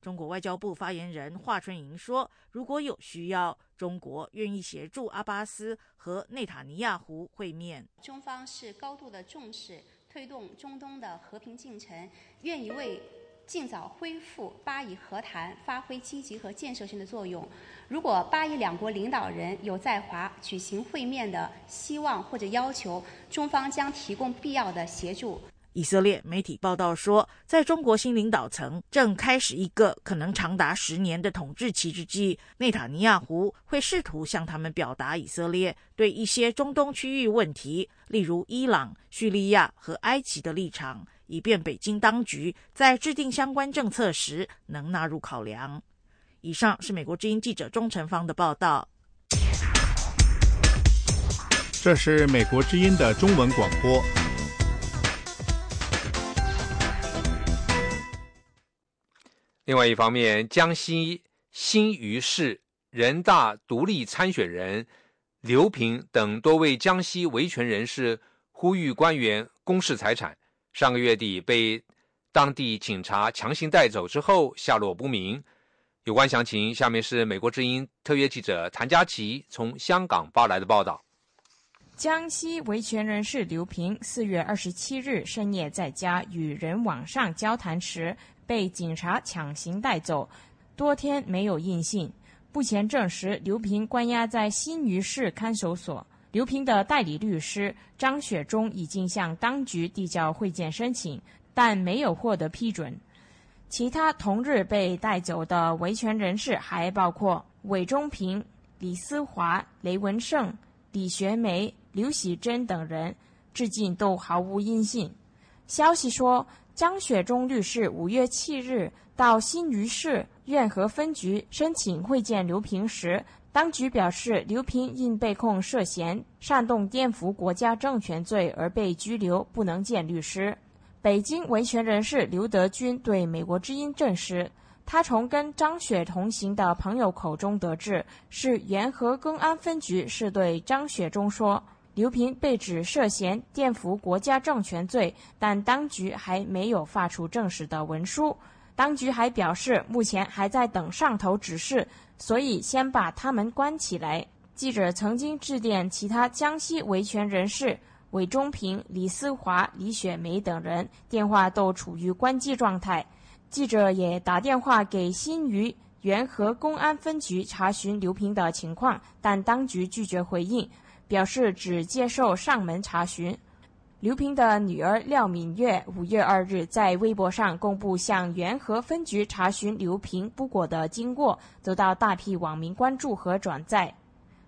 中国外交部发言人华春莹说：“如果有需要，中国愿意协助阿巴斯和内塔尼亚胡会面。中方是高度的重视推动中东的和平进程，愿意为尽早恢复巴以和谈发挥积极和建设性的作用。如果巴以两国领导人有在华举行会面的希望或者要求，中方将提供必要的协助。”以色列媒体报道说，在中国新领导层正开始一个可能长达十年的统治期之际，内塔尼亚胡会试图向他们表达以色列对一些中东区域问题，例如伊朗、叙利亚和埃及的立场，以便北京当局在制定相关政策时能纳入考量。以上是美国之音记者钟成芳的报道。这是美国之音的中文广播。另外一方面，江西新余市人大独立参选人刘平等多位江西维权人士呼吁官员公示财产，上个月底被当地警察强行带走之后下落不明。有关详情，下面是美国之音特约记者谭佳琪从香港发来的报道。江西维权人士刘平四月二十七日深夜在家与人网上交谈时。被警察强行带走，多天没有音信。目前证实，刘平关押在新余市看守所。刘平的代理律师张雪忠已经向当局递交会见申请，但没有获得批准。其他同日被带走的维权人士还包括韦忠平、李思华、雷文胜、李学梅、刘喜珍等人，至今都毫无音信。消息说，张雪忠律师五月七日到新余市院河分局申请会见刘平时，当局表示刘平因被控涉嫌煽动颠覆国家政权罪而被拘留，不能见律师。北京维权人士刘德军对美国之音证实，他从跟张雪同行的朋友口中得知，是元和公安分局是对张雪忠说。刘平被指涉嫌颠覆国家政权罪，但当局还没有发出正式的文书。当局还表示，目前还在等上头指示，所以先把他们关起来。记者曾经致电其他江西维权人士韦忠平、李思华、李雪梅等人，电话都处于关机状态。记者也打电话给新余元和公安分局查询刘平的情况，但当局拒绝回应。表示只接受上门查询。刘平的女儿廖敏月五月二日在微博上公布向元和分局查询刘平不果的经过，得到大批网民关注和转载。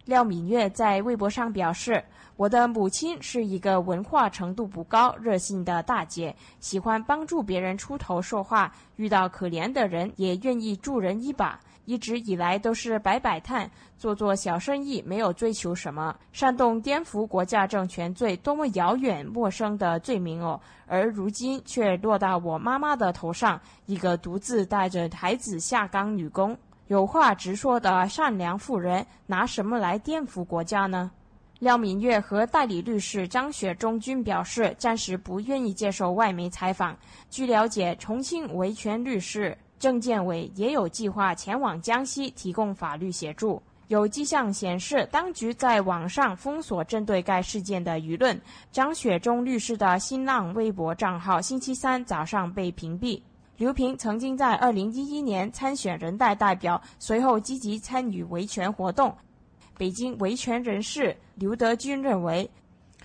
廖敏月在微博上表示：“我的母亲是一个文化程度不高、热心的大姐，喜欢帮助别人出头说话，遇到可怜的人也愿意助人一把。”一直以来都是摆摆摊、做做小生意，没有追求什么煽动、颠覆国家政权罪，多么遥远陌生的罪名哦！而如今却落到我妈妈的头上，一个独自带着孩子下岗女工，有话直说的善良妇人，拿什么来颠覆国家呢？廖敏月和代理律师张雪忠均表示，暂时不愿意接受外媒采访。据了解，重庆维权律师。郑建伟也有计划前往江西提供法律协助。有迹象显示，当局在网上封锁针对该事件的舆论。张雪忠律师的新浪微博账号星期三早上被屏蔽。刘平曾经在2011年参选人大代表，随后积极参与维权活动。北京维权人士刘德军认为。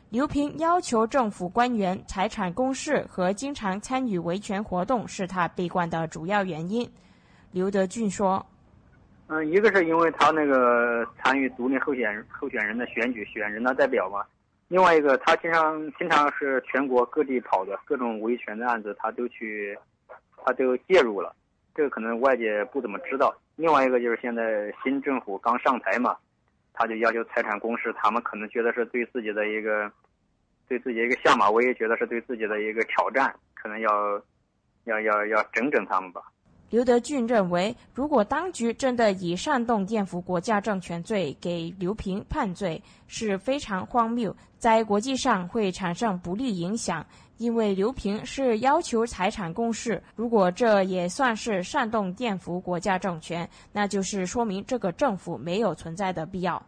刘平要求政府官员财产公示和经常参与维权活动是他被关的主要原因。刘德俊说：“嗯，一个是因为他那个参与独立候选候选人的选举，选人大代表嘛；另外一个，他经常经常是全国各地跑的，各种维权的案子他都去，他都介入了。这个可能外界不怎么知道。另外一个就是现在新政府刚上台嘛。”他就要求财产公示，他们可能觉得是对自己的一个，对自己一个下马威，觉得是对自己的一个挑战，可能要，要要要整整他们吧。刘德俊认为，如果当局真的以煽动颠覆国家政权罪给刘平判罪，是非常荒谬，在国际上会产生不利影响。因为刘平是要求财产公示，如果这也算是煽动颠覆国家政权，那就是说明这个政府没有存在的必要。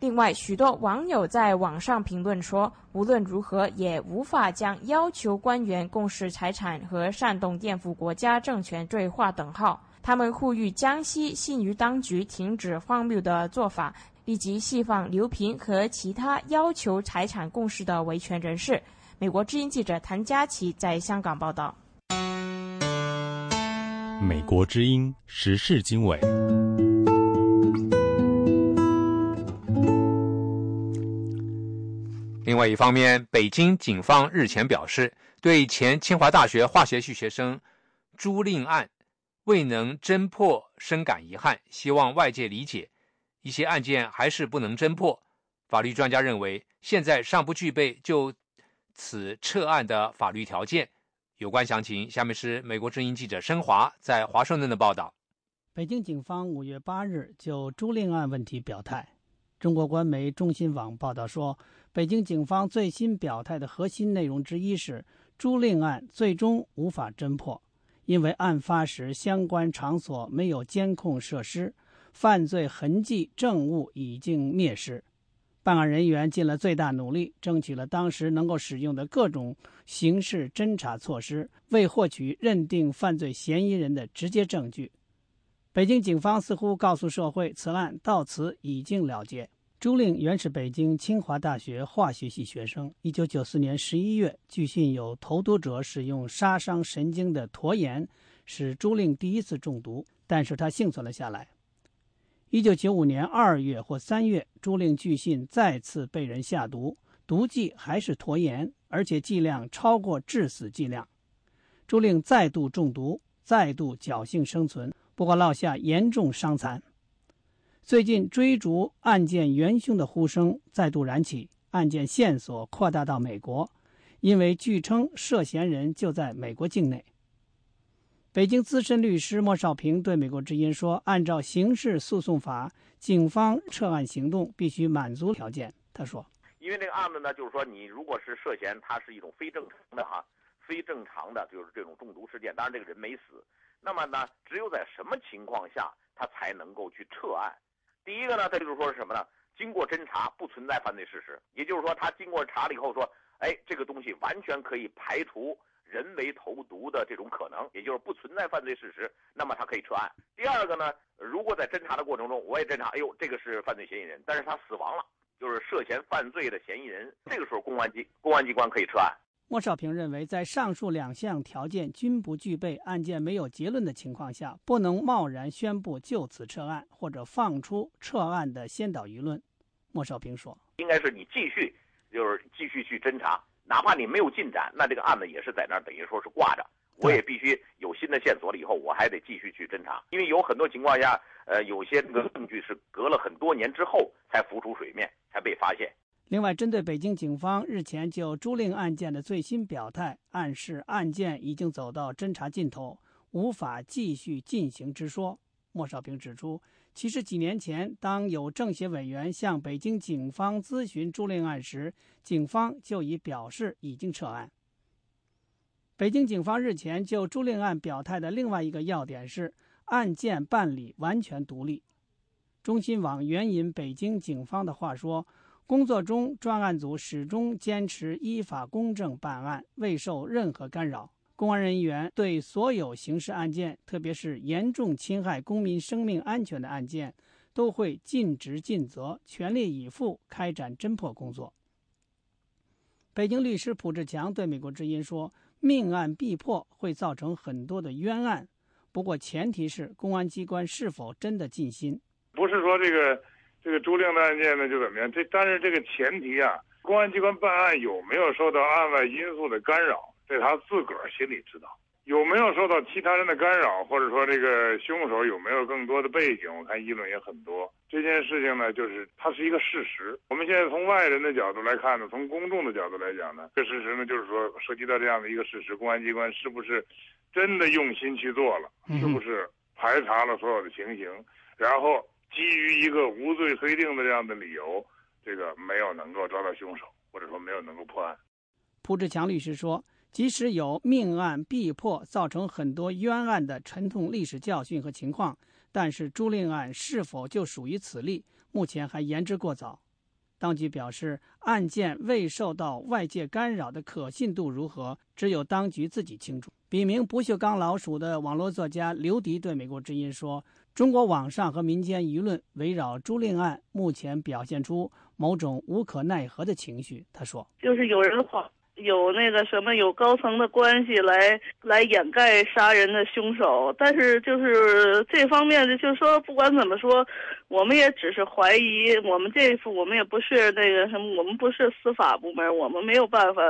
另外，许多网友在网上评论说，无论如何也无法将要求官员公示财产和煽动颠覆国家政权罪划等号。他们呼吁江西信誉当局停止荒谬的做法，立即释放刘平和其他要求财产公示的维权人士。美国之音记者谭佳琪在香港报道。美国之音时事经纬。另外一方面，北京警方日前表示，对前清华大学化学系学生朱令案未能侦破深感遗憾，希望外界理解，一些案件还是不能侦破。法律专家认为，现在尚不具备就。此撤案的法律条件，有关详情，下面是美国之音记者申华在华盛顿的报道。北京警方五月八日就朱令案问题表态。中国官媒中新网报道说，北京警方最新表态的核心内容之一是，朱令案最终无法侦破，因为案发时相关场所没有监控设施，犯罪痕迹证物已经灭失。办案人员尽了最大努力，争取了当时能够使用的各种刑事侦查措施，为获取认定犯罪嫌疑人的直接证据。北京警方似乎告诉社会，此案到此已经了结。朱令原是北京清华大学化学系学生。一九九四年十一月，据信有投毒者使用杀伤神经的驼盐，使朱令第一次中毒，但是他幸存了下来。一九九五年二月或三月，朱令巨信再次被人下毒，毒剂还是驼盐，而且剂量超过致死剂量。朱令再度中毒，再度侥幸生存，不过落下严重伤残。最近追逐案件元凶的呼声再度燃起，案件线索扩大到美国，因为据称涉嫌人就在美国境内。北京资深律师莫少平对美国之音说：“按照刑事诉讼法，警方撤案行动必须满足条件。”他说：“因为这个案子呢，就是说你如果是涉嫌它是一种非正常的哈，非正常的就是这种中毒事件，当然这个人没死，那么呢，只有在什么情况下他才能够去撤案？”第一个呢，他就是说是什么呢？经过侦查不存在犯罪事实，也就是说他经过查了以后说，哎，这个东西完全可以排除人为投毒的这种可能，也就是不存在犯罪事实，那么他可以撤案。第二个呢，如果在侦查的过程中，我也侦查，哎呦，这个是犯罪嫌疑人，但是他死亡了，就是涉嫌犯罪的嫌疑人，这个时候公安机公安机关可以撤案。莫少平认为，在上述两项条件均不具备、案件没有结论的情况下，不能贸然宣布就此撤案或者放出撤案的先导舆论。莫少平说：“应该是你继续，就是继续去侦查，哪怕你没有进展，那这个案子也是在那儿，等于说是挂着。我也必须有新的线索了以后，我还得继续去侦查，因为有很多情况下，呃，有些这个证据是隔了很多年之后才浮出水面，才被发现。”另外，针对北京警方日前就朱令案件的最新表态，暗示案件已经走到侦查尽头，无法继续进行之说，莫少平指出，其实几年前，当有政协委员向北京警方咨询朱令案时，警方就已表示已经撤案。北京警方日前就朱令案表态的另外一个要点是，案件办理完全独立。中新网援引北京警方的话说。工作中，专案组始终坚持依法公正办案，未受任何干扰。公安人员对所有刑事案件，特别是严重侵害公民生命安全的案件，都会尽职尽责，全力以赴开展侦破工作。北京律师蒲志强对美国之音说：“命案必破会造成很多的冤案，不过前提是公安机关是否真的尽心。不是说这个。”这个朱令的案件呢，就怎么样？这但是这个前提啊，公安机关办案有没有受到案外因素的干扰，这他自个儿心里知道。有没有受到其他人的干扰，或者说这个凶手有没有更多的背景？我看议论也很多。这件事情呢，就是它是一个事实。我们现在从外人的角度来看呢，从公众的角度来讲呢，这事实呢，就是说涉及到这样的一个事实，公安机关是不是真的用心去做了？是不是排查了所有的情形？然后。基于一个无罪推定的这样的理由，这个没有能够抓到凶手，或者说没有能够破案。蒲志强律师说，即使有命案必破、造成很多冤案的沉痛历史教训和情况，但是朱令案是否就属于此例，目前还言之过早。当局表示，案件未受到外界干扰的可信度如何，只有当局自己清楚。笔名“不锈钢老鼠”的网络作家刘迪对美国之音说。中国网上和民间舆论围绕朱令案，目前表现出某种无可奈何的情绪。他说：“就是有人谎，有那个什么，有高层的关系来来掩盖杀人的凶手。但是就是这方面的，就是说不管怎么说，我们也只是怀疑。我们这次我们也不是那个什么，我们不是司法部门，我们没有办法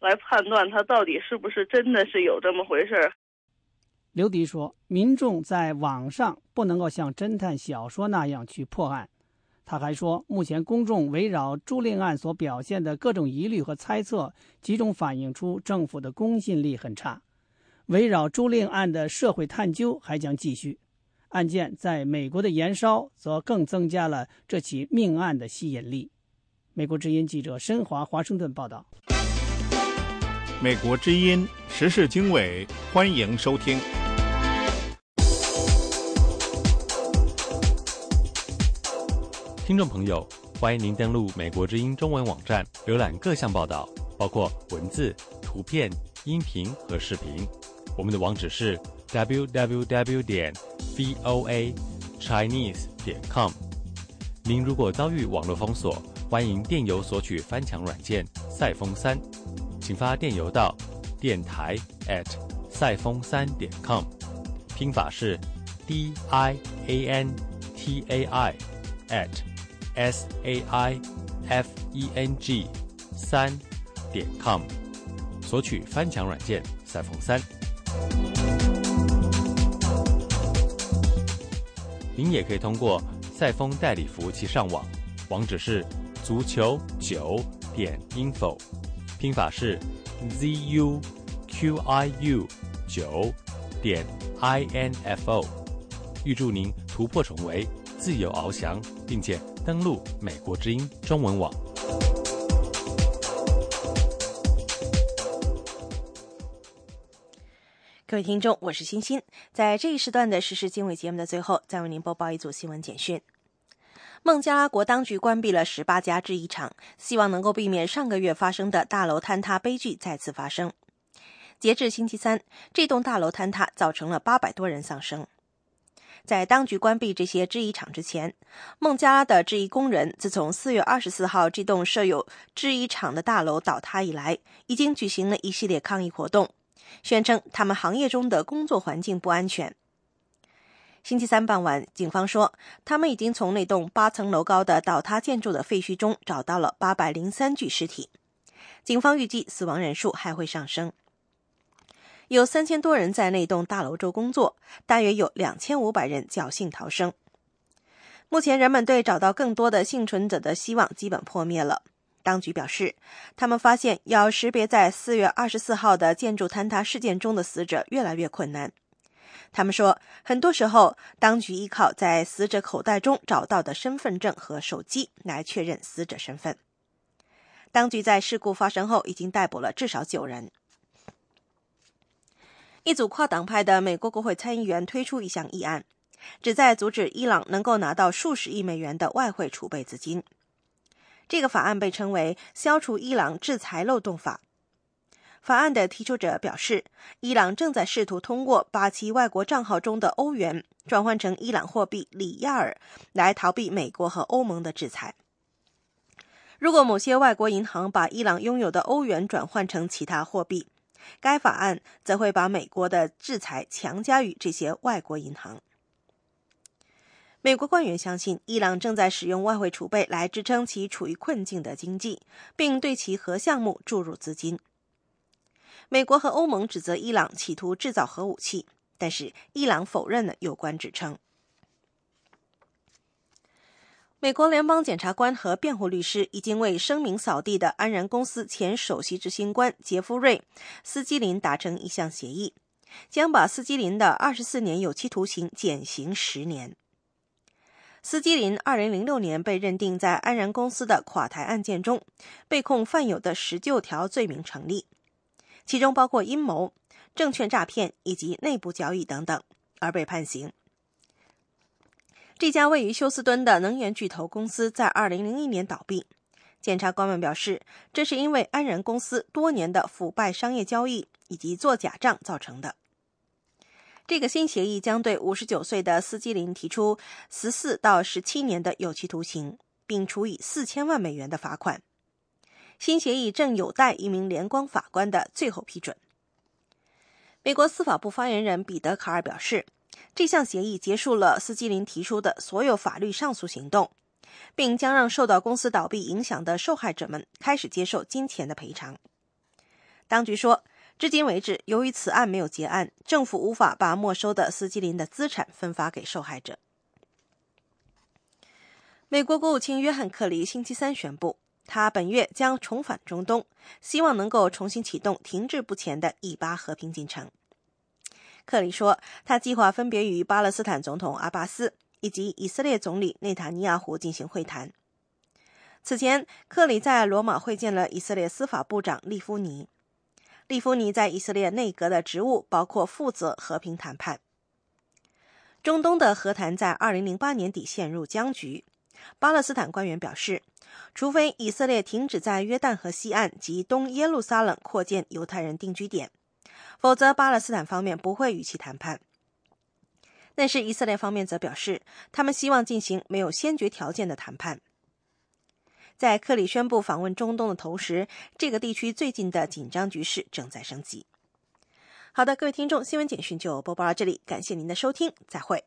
来判断他到底是不是真的是有这么回事。”刘迪说：“民众在网上不能够像侦探小说那样去破案。”他还说：“目前公众围绕朱令案所表现的各种疑虑和猜测，集中反映出政府的公信力很差。围绕朱令案的社会探究还将继续。案件在美国的延烧，则更增加了这起命案的吸引力。”美国之音记者申华华盛顿报道。美国之音时事经纬，欢迎收听。听众朋友，欢迎您登录美国之音中文网站，浏览各项报道，包括文字、图片、音频和视频。我们的网址是 www 点 voa chinese 点 com。您如果遭遇网络封锁，欢迎电邮索取翻墙软件赛风三，请发电邮到电台 at 赛风三点 com，拼法是 d i a n t a i at s a i f e n g 三点 com，索取翻墙软件赛风三。您也可以通过赛风代理服务器上网，网址是足球九点 info，拼法是 z u q i u 九点 i n f o。预祝您突破重围，自由翱翔，并且登录美国之音中文网。各位听众，我是欣欣。在这一时段的时事经纬节目的最后，再为您播报一组新闻简讯。孟加拉国当局关闭了十八家制衣厂，希望能够避免上个月发生的大楼坍塌悲剧再次发生。截至星期三，这栋大楼坍塌造成了八百多人丧生。在当局关闭这些制衣厂之前，孟加拉的制衣工人自从四月二十四号这栋设有制衣厂的大楼倒塌以来，已经举行了一系列抗议活动。宣称他们行业中的工作环境不安全。星期三傍晚，警方说，他们已经从那栋八层楼高的倒塌建筑的废墟中找到了八百零三具尸体。警方预计死亡人数还会上升。有三千多人在那栋大楼中工作，大约有两千五百人侥幸逃生。目前，人们对找到更多的幸存者的希望基本破灭了。当局表示，他们发现要识别在四月二十四号的建筑坍塌事件中的死者越来越困难。他们说，很多时候，当局依靠在死者口袋中找到的身份证和手机来确认死者身份。当局在事故发生后已经逮捕了至少九人。一组跨党派的美国国会参议员推出一项议案，旨在阻止伊朗能够拿到数十亿美元的外汇储备资金。这个法案被称为“消除伊朗制裁漏洞法”。法案的提出者表示，伊朗正在试图通过把其外国账号中的欧元转换成伊朗货币里亚尔，来逃避美国和欧盟的制裁。如果某些外国银行把伊朗拥有的欧元转换成其他货币，该法案则会把美国的制裁强加于这些外国银行。美国官员相信，伊朗正在使用外汇储备来支撑其处于困境的经济，并对其核项目注入资金。美国和欧盟指责伊朗企图制造核武器，但是伊朗否认了有关指称。美国联邦检察官和辩护律师已经为声名扫地的安然公司前首席执行官杰夫瑞·斯基林达成一项协议，将把斯基林的二十四年有期徒刑减刑十年。斯基林2006年被认定在安然公司的垮台案件中被控犯有的十九条罪名成立，其中包括阴谋、证券诈骗以及内部交易等等，而被判刑。这家位于休斯敦的能源巨头公司在2001年倒闭，检察官们表示，这是因为安然公司多年的腐败商业交易以及做假账造成的。这个新协议将对五十九岁的斯基林提出十四到十七年的有期徒刑，并处以四千万美元的罚款。新协议正有待一名联邦法官的最后批准。美国司法部发言人彼得·卡尔表示，这项协议结束了斯基林提出的所有法律上诉行动，并将让受到公司倒闭影响的受害者们开始接受金钱的赔偿。当局说。至今为止，由于此案没有结案，政府无法把没收的斯基林的资产分发给受害者。美国国务卿约翰·克里星期三宣布，他本月将重返中东，希望能够重新启动停滞不前的以巴和平进程。克里说，他计划分别与巴勒斯坦总统阿巴斯以及以色列总理内塔尼亚胡进行会谈。此前，克里在罗马会见了以色列司法部长利夫尼。利夫尼在以色列内阁的职务包括负责和平谈判。中东的和谈在2008年底陷入僵局。巴勒斯坦官员表示，除非以色列停止在约旦河西岸及东耶路撒冷扩建犹太人定居点，否则巴勒斯坦方面不会与其谈判。但是以色列方面则表示，他们希望进行没有先决条件的谈判。在克里宣布访问中东的同时，这个地区最近的紧张局势正在升级。好的，各位听众，新闻简讯就播报到这里，感谢您的收听，再会。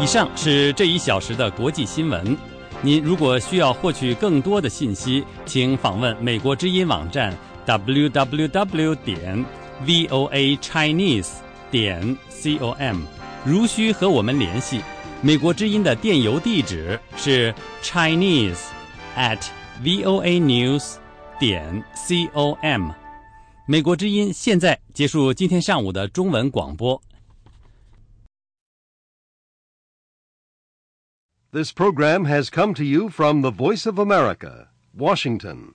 以上是这一小时的国际新闻。您如果需要获取更多的信息，请访问美国之音网站 www 点 voa chinese 点 com。如需和我们联系，美国之音的电邮地址是 chinese at voa news 点 com。美国之音现在结束今天上午的中文广播。This program has come to you from the Voice of America, Washington.